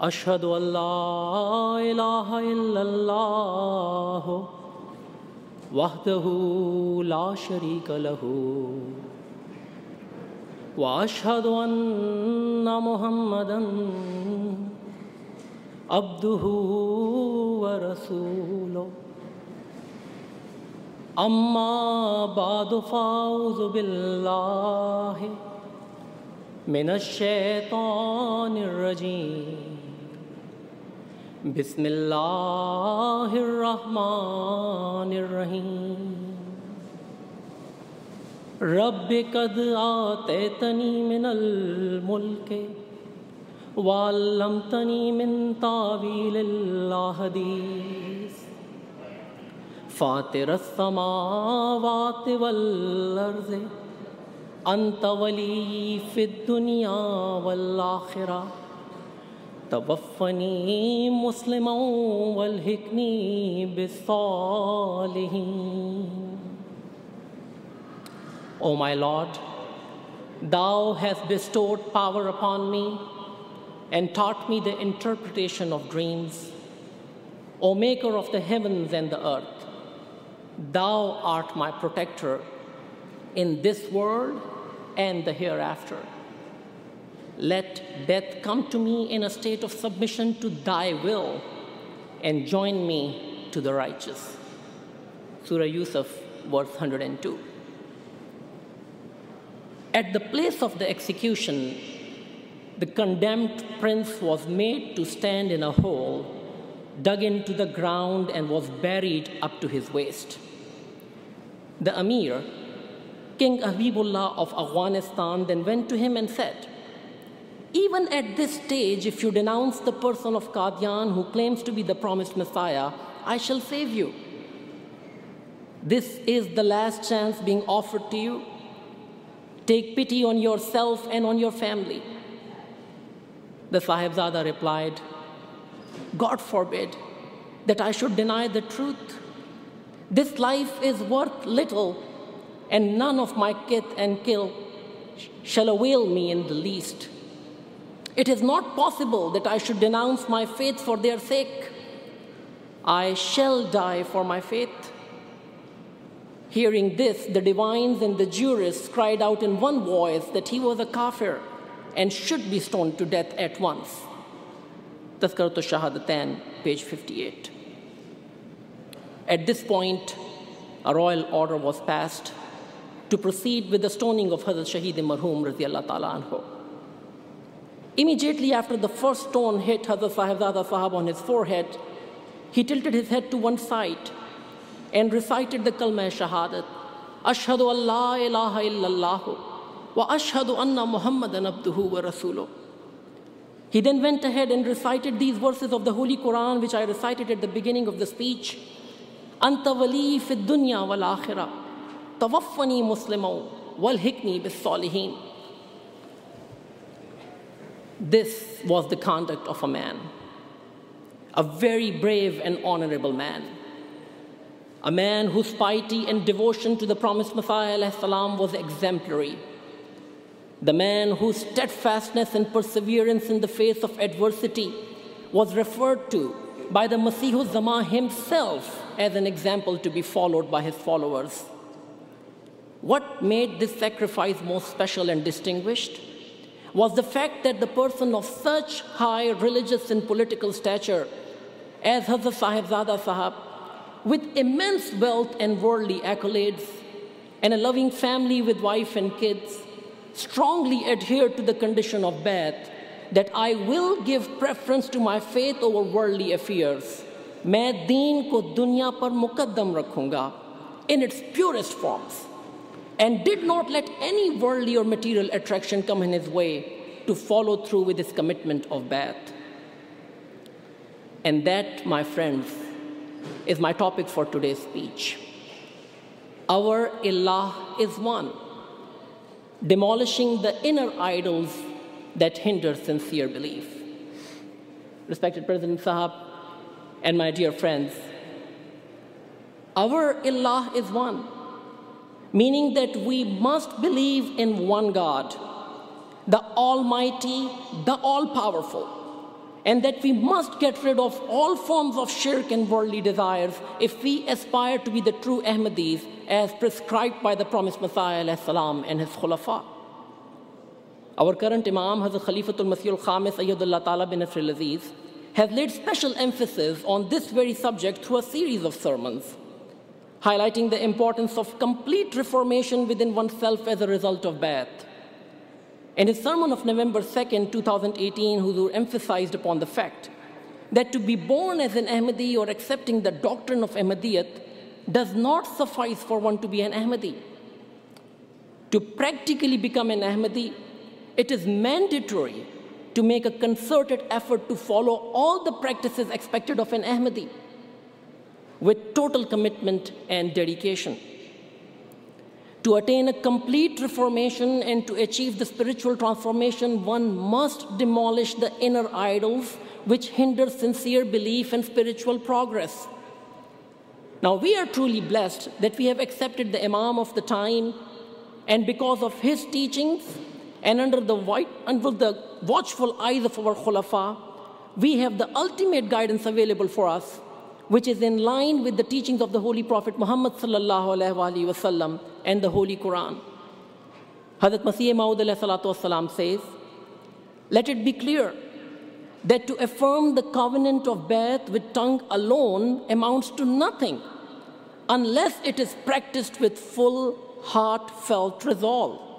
اشد اللہ الہ الا اللہ وحدہ لا شریک لہ واشہد ان محمدا عبدہ ورسولہ اما بعد فاؤز باللہ من الشیطان الرجیم بسم اللہ الرحمن الرحیم۔ رب قد آتیتنی من الملک وعلمتنی من تاویل الحدیث فاطر السماوات والارض، انت ولی فی الدنیا والآخرہ۔ توفني مسلما والهكني بالصالحين O my Lord, Thou hast bestowed power upon me and taught me the interpretation of dreams. O Maker of the heavens and the earth, Thou art my protector in this world and the hereafter. Let death come to me in a state of submission to Thy will and join me to the righteous. Surah Yusuf, verse 102. At the place of the execution, the condemned prince was made to stand in a hole dug into the ground and was buried up to his waist. The Amir, King Habibullah of Afghanistan, then went to him and said, Even at this stage, if you denounce the person of Qadian who claims to be the promised Messiah, I shall save you. This is the last chance being offered to you. Take pity on yourself and on your family. The Sahibzada replied, God forbid that I should deny the truth. This life is worth little, and none of my kith and kill shall avail me in the least. It is not possible that I should denounce my faith for their sake. I shall die for my faith. Hearing this, the divines and the jurists cried out in one voice that he was a kafir and should be stoned to death at once. Tazkarat al-Shahadatan, page 58. At this point, a royal order was passed to proceed with the stoning of Hazrat Shaheed Marhum radiallahu ta'ala anhu. Immediately after the first stone hit Hazrat Sahibzada Sahab on his forehead, he tilted his head to one side and recited the Kalma Shahadat, Ashhadu Allah ilaha illallah wa ashhadu anna Muhammadan abduhu wa rasuluh. He then went ahead and recited these verses of the Holy Quran, which I recited at the beginning of the speech. Anta wali fi dunya wal akhirah, tawaffani muslimaw wal hikni bis salihin. This was the conduct of a man, a very brave and honorable man, a man whose piety and devotion to the promised Messiah was exemplary, the man whose steadfastness and perseverance in the face of adversity was referred to by the Masihul Zama himself as an example to be followed by his followers. What made this sacrifice most special and distinguished was the fact that the person of such high religious and political stature as Hazrat Sahibzada Sahab, with immense wealth and worldly accolades, and a loving family with wife and kids, strongly adhered to the condition of Bai'at that I will give preference to my faith over worldly affairs. मैं दीन को दुनिया पर मुकदम रखूंगा in its purest forms and did not let any worldly or material attraction come in his way to follow through with his commitment of Bai'at. And that, my friends, is my topic for today's speech. Our Allah is one, demolishing the inner idols that hinder sincere belief. Respected President Sahab and my dear friends, our Allah is one, meaning that we must believe in one God, the Almighty, the All Powerful, and that we must get rid of all forms of shirk and worldly desires if we aspire to be the true Ahmadis as prescribed by the promised Messiah salam, and his khulafa. Our current Imam, Hazrat Khalifatul Masih al-Khamis Ayyadullah Ta'ala bin Nasr aziz has laid special emphasis on this very subject through a series of sermons, highlighting the importance of complete reformation within oneself as a result of Bai'at. In his sermon of November 2nd, 2018, Huzur emphasized upon the fact that to be born as an Ahmadi or accepting the doctrine of Ahmadiyyat does not suffice for one to be an Ahmadi. To practically become an Ahmadi, it is mandatory to make a concerted effort to follow all the practices expected of an Ahmadi with total commitment and dedication. To attain a complete reformation and to achieve the spiritual transformation, one must demolish the inner idols which hinder sincere belief and spiritual progress. Now, we are truly blessed that we have accepted the Imam of the time, and because of his teachings and under the, white, under the watchful eyes of our khulafa, we have the ultimate guidance available for us which is in line with the teachings of the Holy Prophet Muhammad and the Holy Quran. Hazrat Masih Maud says, Let it be clear that to affirm the covenant of Bai'at with tongue alone amounts to nothing unless it is practiced with full, heartfelt resolve.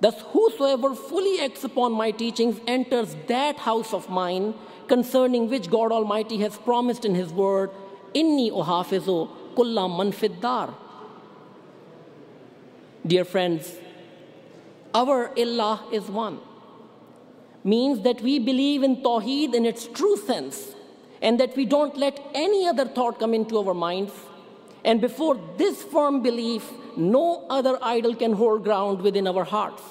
Thus, whosoever fully acts upon my teachings enters that house of mine concerning which God Almighty has promised in His word, Inni uhafizu kulla man fiddar. Dear friends, our Allah is one. Means that we believe in Tawheed in its true sense and that we don't let any other thought come into our minds. And before this firm belief, no other idol can hold ground within our hearts.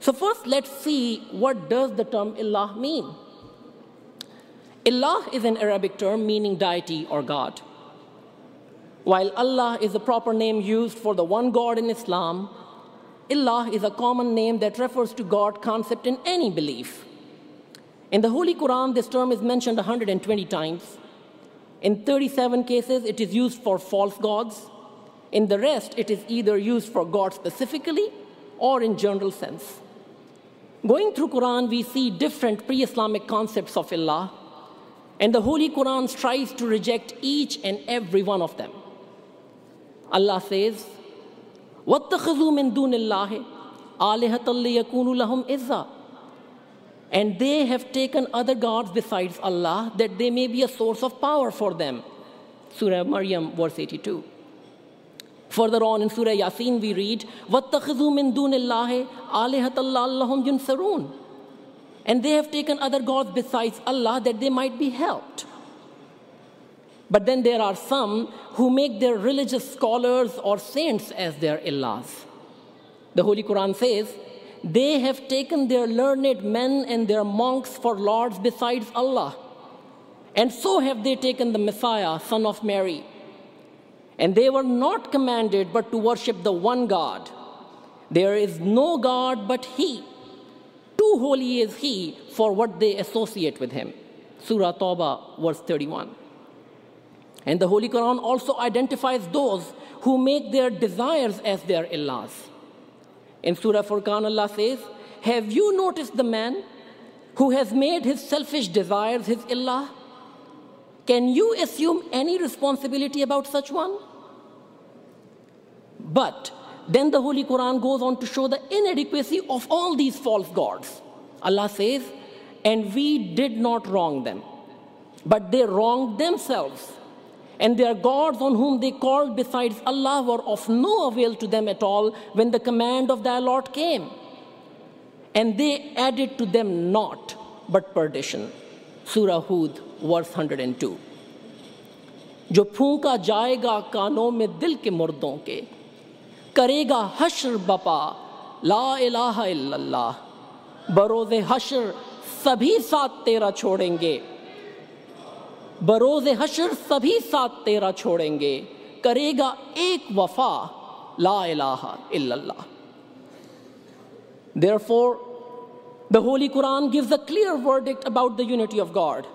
So first let's see what does the term ilah mean. ilah is an Arabic term meaning deity or God. While Allah is a proper name used for the one God in Islam, ilah is a common name that refers to God concept in any belief. In the Holy Quran, this term is mentioned 120 times. In 37 cases, it is used for false gods. In the rest, it is either used for God specifically or in general sense. Going through Quran, we see different pre-Islamic concepts of Allah, and the Holy Quran strives to reject each and every one of them. Allah says, وَاتَّخِذُوا مِن دُونِ اللَّهِ آلِهَةً لِيَكُونُ لَهُمْ إِذَّا And they have taken other gods besides Allah, that they may be a source of power for them. Surah Maryam, verse 82. Further on in Surah Yasin, we read, وَاتَّخِذُوا مِن دُونِ اللَّهِ آلِهَةَ And they have taken other gods besides Allah that they might be helped. But then there are some who make their religious scholars or saints as their illahs. The Holy Quran says, They have taken their learned men and their monks for lords besides Allah. And so have they taken the Messiah, son of Mary, and they were not commanded but to worship the one God. There is no God but He. Too holy is he for what they associate with him. Surah Tawbah, verse 31. And the Holy Quran also identifies those who make their desires as their ilahs. In Surah Furqan, Allah says, Have you noticed the man who has made his selfish desires his ilah? Can you assume any responsibility about such one? But then the Holy Quran goes on to show the inadequacy of all these false gods. Allah says, and we did not wrong them, but they wronged themselves. And their gods on whom they called besides Allah were of no avail to them at all when the command of their Lord came. And they added to them naught but perdition. سورہ Hud, verse hundred and two. جو پھونکا جائے گا کانوں میں دل کے مردوں کے، کرے گا حشر بپا، لا الہ الا اللہ۔ بروز حشر سبھی ساتھ تیرا چھوڑیں گے۔ بروز حشر سبھی ساتھ تیرا چھوڑیں گے۔ کرے گا ایک وفا، لا الہ الا اللہ۔ Therefore The Holy Quran gives a clear verdict about the unity of God.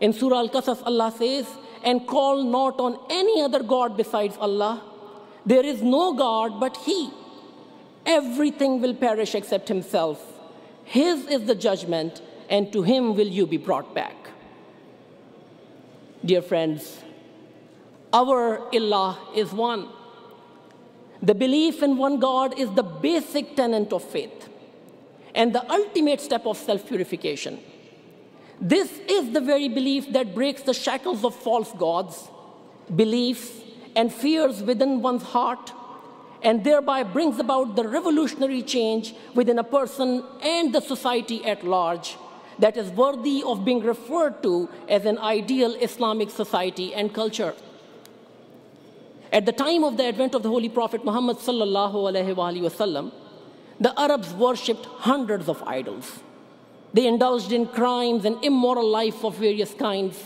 In Surah Al Qasas, Allah says, And call not on any other God besides Allah. There is no God but He. Everything will perish except Himself. His is the judgment, and to Him will you be brought back. Dear friends, our Allah is one. The belief in one God is the basic tenet of faith and the ultimate step of self purification. This is the very belief that breaks the shackles of false gods, beliefs, and fears within one's heart, and thereby brings about the revolutionary change within a person and the society at large that is worthy of being referred to as an ideal Islamic society and culture. At the time of the advent of the Holy Prophet Muhammad the Arabs worshipped hundreds of idols. They indulged in crimes and immoral life of various kinds.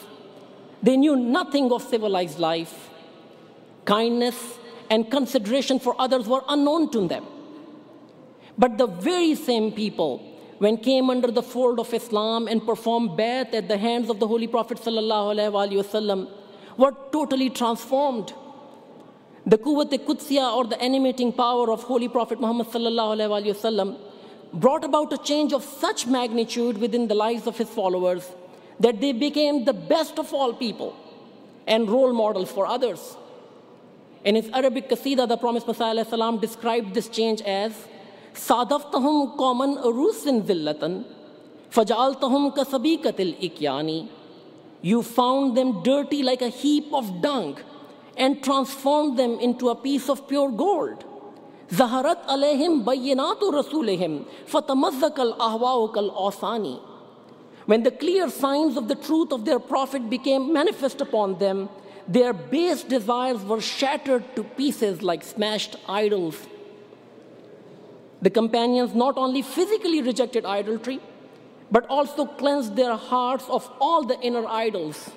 They knew nothing of civilized life. Kindness and consideration for others were unknown to them. But the very same people, when came under the fold of Islam and performed Bai'at at the hands of the Holy Prophet ﷺ, were totally transformed. The Quwwat Qudsiya or the animating power of Holy Prophet Muhammad ﷺ brought about a change of such magnitude within the lives of his followers that they became the best of all people and role models for others. In his Arabic Qasida, the promised Messiah salam, described this change as Sadaftahum common arusin villatan, fajaltahum kasabikatil ikyani. You found them dirty like a heap of dung and transformed them into a piece of pure gold. Zaharat alayhim bayyinatu rasulihim fatamazzakal ahwa'ukal asani. When the clear signs of the truth of their prophet became manifest upon them, their base desires were shattered to pieces like smashed idols. The companions not only physically rejected idolatry, but also cleansed their hearts of all the inner idols.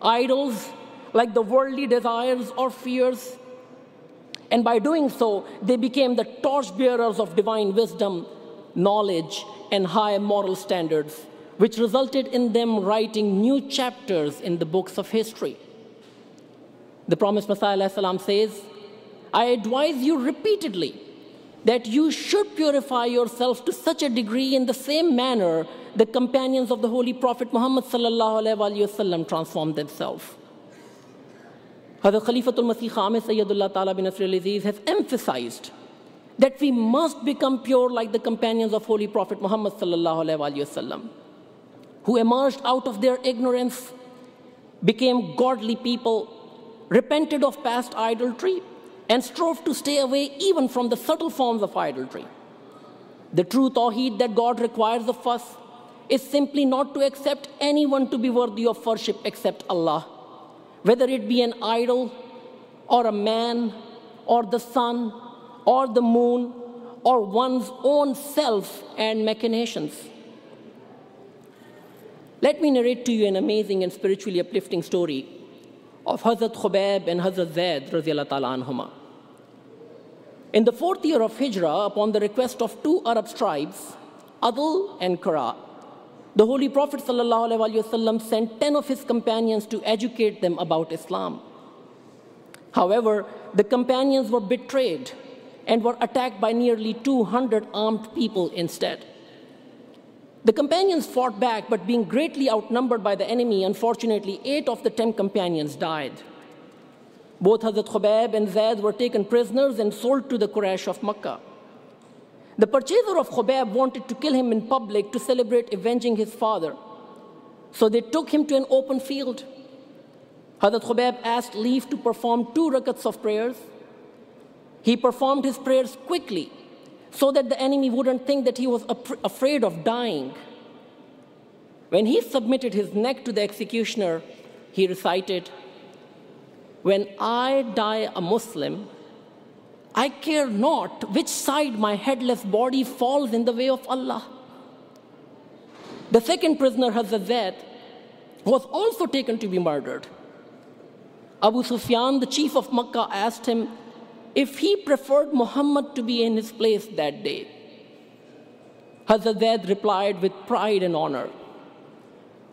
Idols like the worldly desires or fears. And by doing so, they became the torchbearers of divine wisdom, knowledge, and high moral standards, which resulted in them writing new chapters in the books of history. The promised Messiah says, I advise you repeatedly that you should purify yourself to such a degree in the same manner the companions of the Holy Prophet Muhammad transformed themselves. Hazrat Khalifatul Masih Khamis Sayyidullah Ta'ala bin Nasr al-Aziz has emphasized that we must become pure like the companions of Holy Prophet Muhammad sallallahu alaihi wasallam, who emerged out of their ignorance, became godly people, repented of past idolatry, and strove to stay away even from the subtle forms of idolatry. The true tawheed that God requires of us is simply not to accept anyone to be worthy of worship except Allah whether it be an idol or a man or the sun or the moon or one's own self and machinations. Let me narrate to you an amazing and spiritually uplifting story of Hazrat Khubayb and Hazrat Zaid anhuma. In the fourth year of Hijrah, upon the request of two Arab tribes, Adl and Qura, the Holy Prophet ﷺ sent 10 of his companions to educate them about Islam. However, the companions were betrayed and were attacked by nearly 200 armed people instead. The companions fought back, but being greatly outnumbered by the enemy, unfortunately, eight of the ten companions died. Both Hazrat Khubayb and Zaid were taken prisoners and sold to the Quraysh of Makkah. The purchaser of Khubayb wanted to kill him in public to celebrate avenging his father. So they took him to an open field. Hazrat Khubayb asked leave to perform two rakats of prayers. He performed his prayers quickly so that the enemy wouldn't think that he was afraid of dying. When he submitted his neck to the executioner, he recited, When I die a Muslim, I care not which side my headless body falls in the way of Allah. The second prisoner, Hazrat was also taken to be murdered. Abu Sufyan, the chief of Makkah, asked him if he preferred Muhammad to be in his place that day. Hazrat replied with pride and honor,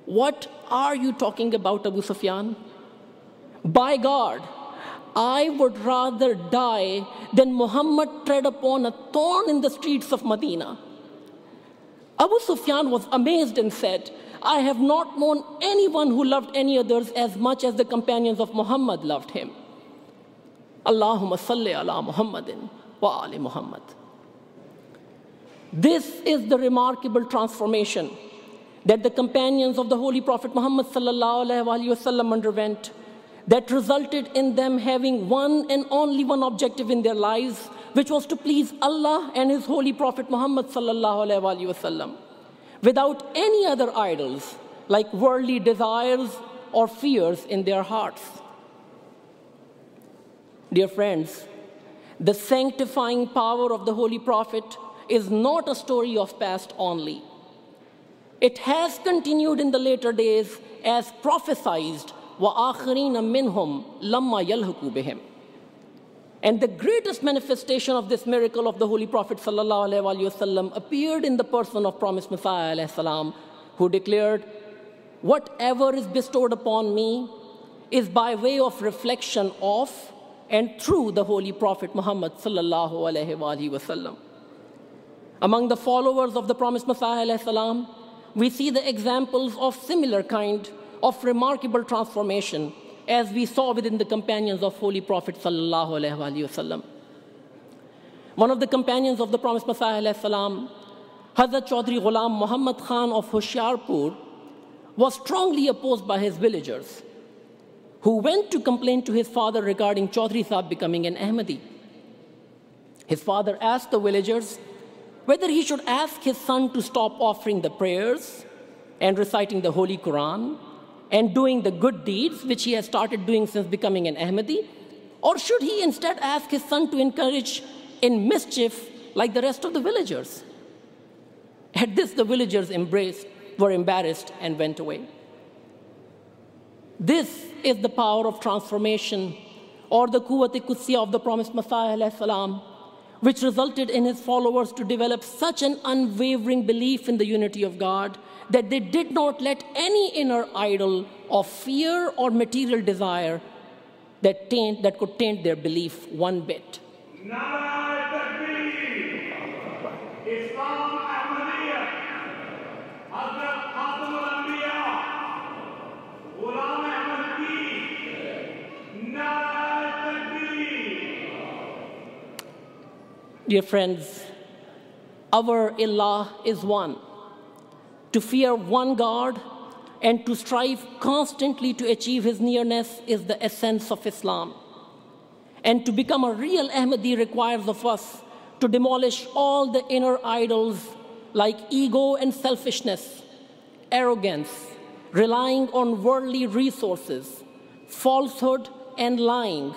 What are you talking about, Abu Sufyan? By God, I would rather die than Muhammad tread upon a thorn in the streets of Medina. Abu Sufyan was amazed and said, I have not known anyone who loved any others as much as the companions of Muhammad loved him. Allahumma salli ala Muhammadin wa ali Muhammad. This is the remarkable transformation that the companions of the Holy Prophet Muhammad sallallahu alaihi wasallam underwent that resulted in them having one and only one objective in their lives, which was to please Allah and His Holy Prophet Muhammad without any other idols like worldly desires or fears in their hearts. Dear friends, the sanctifying power of the Holy Prophet is not a story of past only. It has continued in the later days as prophesied وَآخَرِينَ مِنْهُمْ لَمَّا يَلْهُكُوا بِهِمْ and the greatest manifestation of this miracle of the Holy Prophet ﷺ appeared in the person of promised Messiah ﷺ, who declared, Whatever is bestowed upon me is by way of reflection of and through the Holy Prophet Muhammad ﷺ. Among the followers of the promised Messiah ﷺ, we see the examples of similar kind of remarkable transformation as we saw within the companions of Holy Prophet sallallahu One of the companions of the promised Messiah alayhi Hazrat Chaudhry Ghulam Muhammad Khan of Hoshiarpur, was strongly opposed by his villagers, who went to complain to his father regarding Chaudhry Sahib becoming an Ahmadi. His father asked the villagers whether he should ask his son to stop offering the prayers and reciting the Holy Quran and doing the good deeds, which he has started doing since becoming an Ahmadi? Or should he instead ask his son to encourage in mischief like the rest of the villagers? At this, the villagers embraced, were embarrassed, and went away. This is the power of transformation, or the Quwwat Qudsiya of the promised Messiah, which resulted in his followers to develop such an unwavering belief in the unity of God that they did not let any inner idol of fear or material desire that, taint, that could taint their belief one bit. Dear friends, our Allah is one to fear one God and to strive constantly to achieve his nearness is the essence of Islam. And to become a real Ahmadi requires of us to demolish all the inner idols like ego and selfishness, arrogance, relying on worldly resources, falsehood and lying,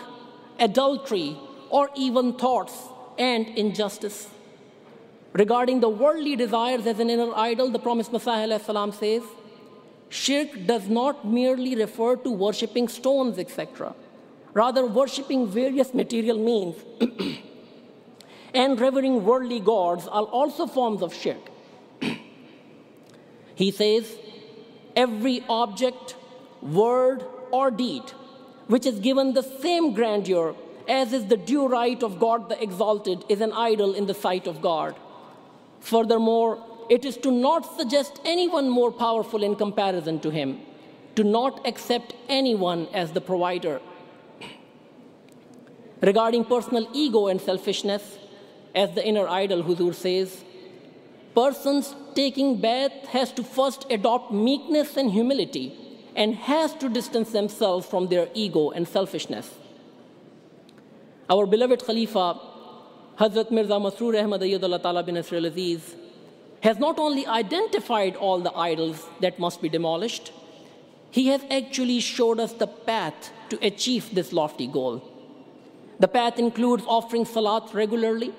adultery, or even thoughts and injustice. Regarding the worldly desires as an inner idol, the promised Messiah says, Shirk does not merely refer to worshipping stones, etc. Rather, worshipping various material means and revering worldly gods are also forms of shirk. he says, Every object, word, or deed which is given the same grandeur as is the due right of God the Exalted is an idol in the sight of God. Furthermore, it is to not suggest anyone more powerful in comparison to him, to not accept anyone as the provider. Regarding personal ego and selfishness, as the inner idol Huzur says, persons taking Bai'at has to first adopt meekness and humility and has to distance themselves from their ego and selfishness. Our beloved Khalifa Hazrat Mirza Masroor Ahmad Ayyadullah Ta'ala bin Nasr al-Aziz has not only identified all the idols that must be demolished, he has actually showed us the path to achieve this lofty goal. The path includes offering salat regularly,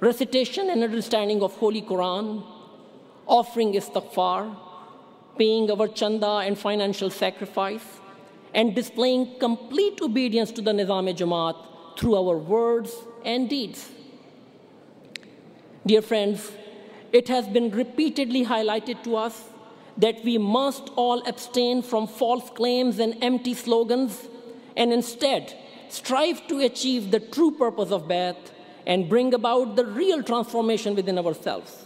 recitation and understanding of Holy Quran, offering istighfar, paying our chanda and financial sacrifice, and displaying complete obedience to the Nizam-e-Jamaat through our words and deeds. Dear friends, it has been repeatedly highlighted to us that we must all abstain from false claims and empty slogans and instead strive to achieve the true purpose of Bai'at and bring about the real transformation within ourselves.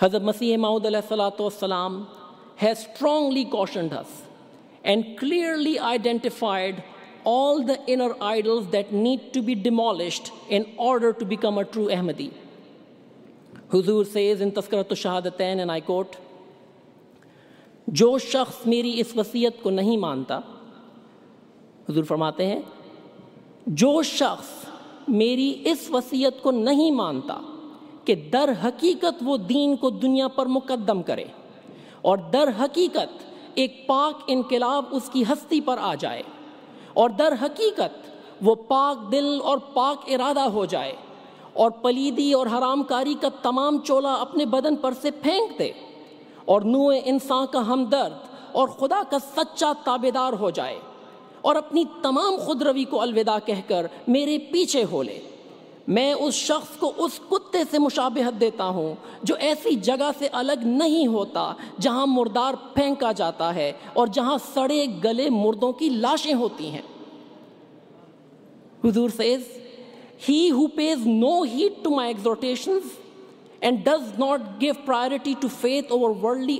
Hazrat Masih Maud has strongly cautioned us and clearly identified all the inner idols that need to be demolished in order to become a true Ahmadi. Huzur says in Taskarat Shahadatain, and I quote, جو شخص میری اس وصیت کو نہیں مانتا حضور فرماتے ہیں جو شخص میری اس وصیت کو نہیں مانتا کہ در حقیقت وہ دین کو دنیا پر مقدم کرے اور در حقیقت ایک پاک انقلاب اس کی ہستی پر آ جائے اور در حقیقت وہ پاک دل اور پاک ارادہ ہو جائے اور پلیدی اور حرام کاری کا تمام چولا اپنے بدن پر سے پھینک دے اور نوئے انسان کا ہمدرد اور خدا کا سچا تابدار ہو جائے اور اپنی تمام خود روی کو الوداع کہہ کر میرے پیچھے ہو لے۔ میں اس شخص کو اس کتے سے مشابہت دیتا ہوں جو ایسی جگہ سے الگ نہیں ہوتا جہاں مردار پھینکا جاتا ہے اور جہاں سڑے گلے مردوں کی لاشیں ہوتی ہیں۔ Who pays no heed to my exhortations does not give priority to faith over over worldly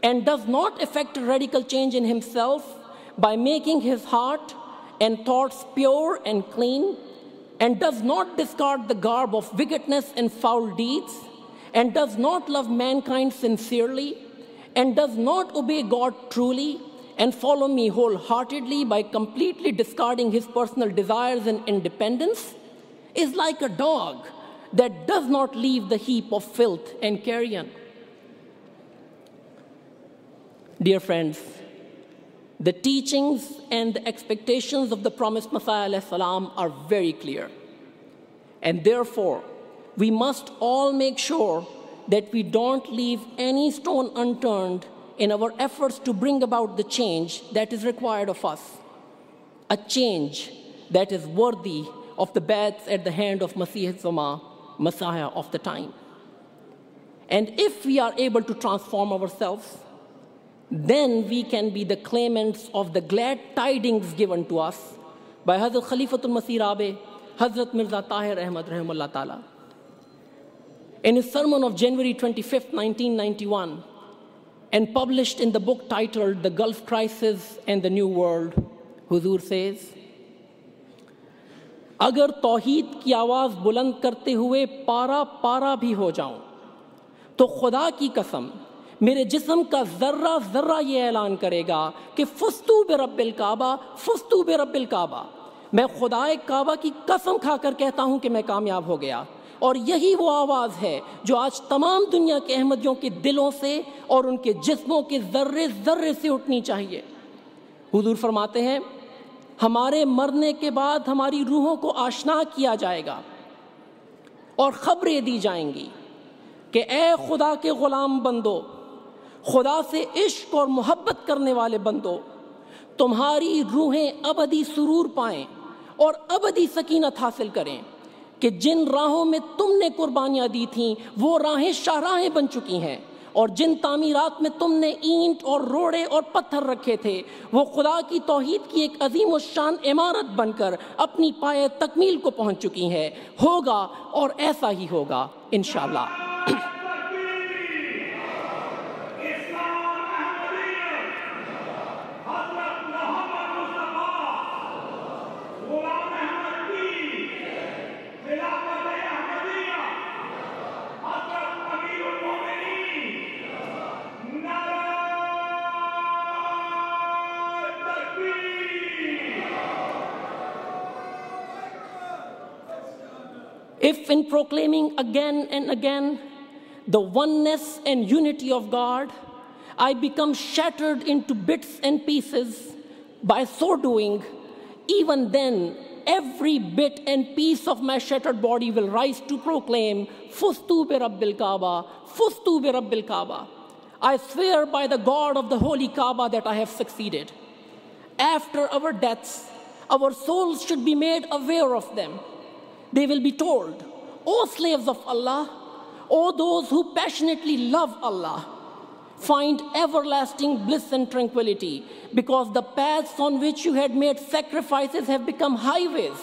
and does not effect radical change in in himself by making his heart and thoughts pure and clean and does not discard the garb of wickedness and foul deeds, and does not love mankind sincerely, and does not obey God truly, and follow me wholeheartedly by completely discarding his personal desires and independence, is like a dog that does not leave the heap of filth and carrion. Dear friends, the teachings and the expectations of the promised Messiah salam, are very clear. And therefore, we must all make sure that we don't leave any stone unturned in our efforts to bring about the change that is required of us. A change that is worthy of the bai'ats at the hand of Messiah of the time. And if we are able to transform ourselves, then we can be claimants of the glittering خلیفت Mirza اللہ تعالی one and publish in the book title اگر توحید کی آواز بلند کرتے ہوئے پارا پارا بھی ہو جاؤں، تو خدا کی کسم میرے جسم کا ذرہ ذرہ یہ اعلان کرے گا کہ فستو برب الکعبہ، فستو بے رب الکعبہ۔ میں خدائے کعبہ کی قسم کھا کر کہتا ہوں کہ میں کامیاب ہو گیا۔ اور یہی وہ آواز ہے جو آج تمام دنیا کے احمدیوں کے دلوں سے اور ان کے جسموں کے ذرے ذرے سے اٹھنی چاہیے۔ حضور فرماتے ہیں، ہمارے مرنے کے بعد ہماری روحوں کو آشنا کیا جائے گا اور خبریں دی جائیں گی کہ اے خدا کے غلام بندو خدا سے عشق اور محبت کرنے والے بندو، تمہاری روحیں ابدی سرور پائیں اور ابدی سکینت حاصل کریں کہ جن راہوں میں تم نے قربانیاں دی تھیں، وہ راہیں شاہراہیں بن چکی ہیں اور جن تعمیرات میں تم نے اینٹ اور روڑے اور پتھر رکھے تھے، وہ خدا کی توحید کی ایک عظیم و شان عمارت بن کر اپنی پائے تکمیل کو پہنچ چکی ہے ہوگا اور ایسا ہی ہوگا، انشاءاللہ۔ If in proclaiming again and again the oneness and unity of God, I become shattered into bits and pieces, by so doing, even then, every bit and piece of my shattered body will rise to proclaim, Fustu bi Rabbil Kaaba, Fustu bi Rabbil Kaaba. I swear by the God of the Holy Kaaba that I have succeeded. After our deaths, our souls should be made aware of them they will be told, O slaves of Allah, O those who passionately love Allah, find everlasting bliss and tranquility because the paths on which you had made sacrifices have become highways.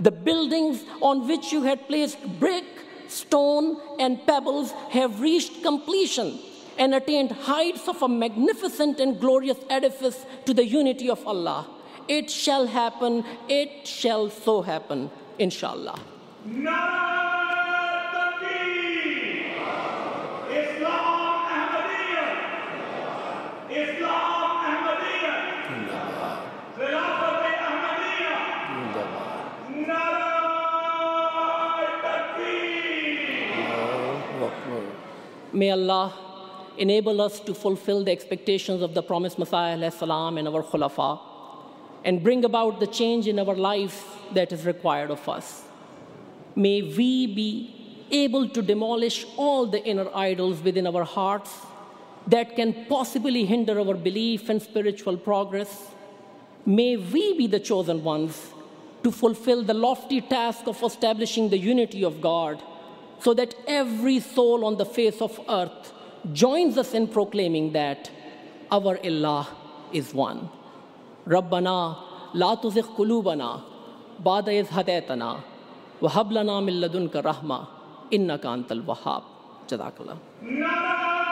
The buildings on which you had placed brick, stone, and pebbles have reached completion and attained heights of a magnificent and glorious edifice to the unity of Allah. It shall happen, it shall so happen, inshallah. May Allah enable us to fulfill the expectations of the promised Messiah and our khulafa and bring about the change in our life that is required of us. May we be able to demolish all the inner idols within our hearts that can possibly hinder our belief and spiritual progress. May we be the chosen ones to fulfill the lofty task of establishing the unity of God so that every soul on the face of earth joins us in proclaiming that our Allah is one. ربنا لا تزغ قلوبنا بعد اذ ہدیتنا حب لنا من کا رحمہ ان انت الوہاب جزاک اللہ.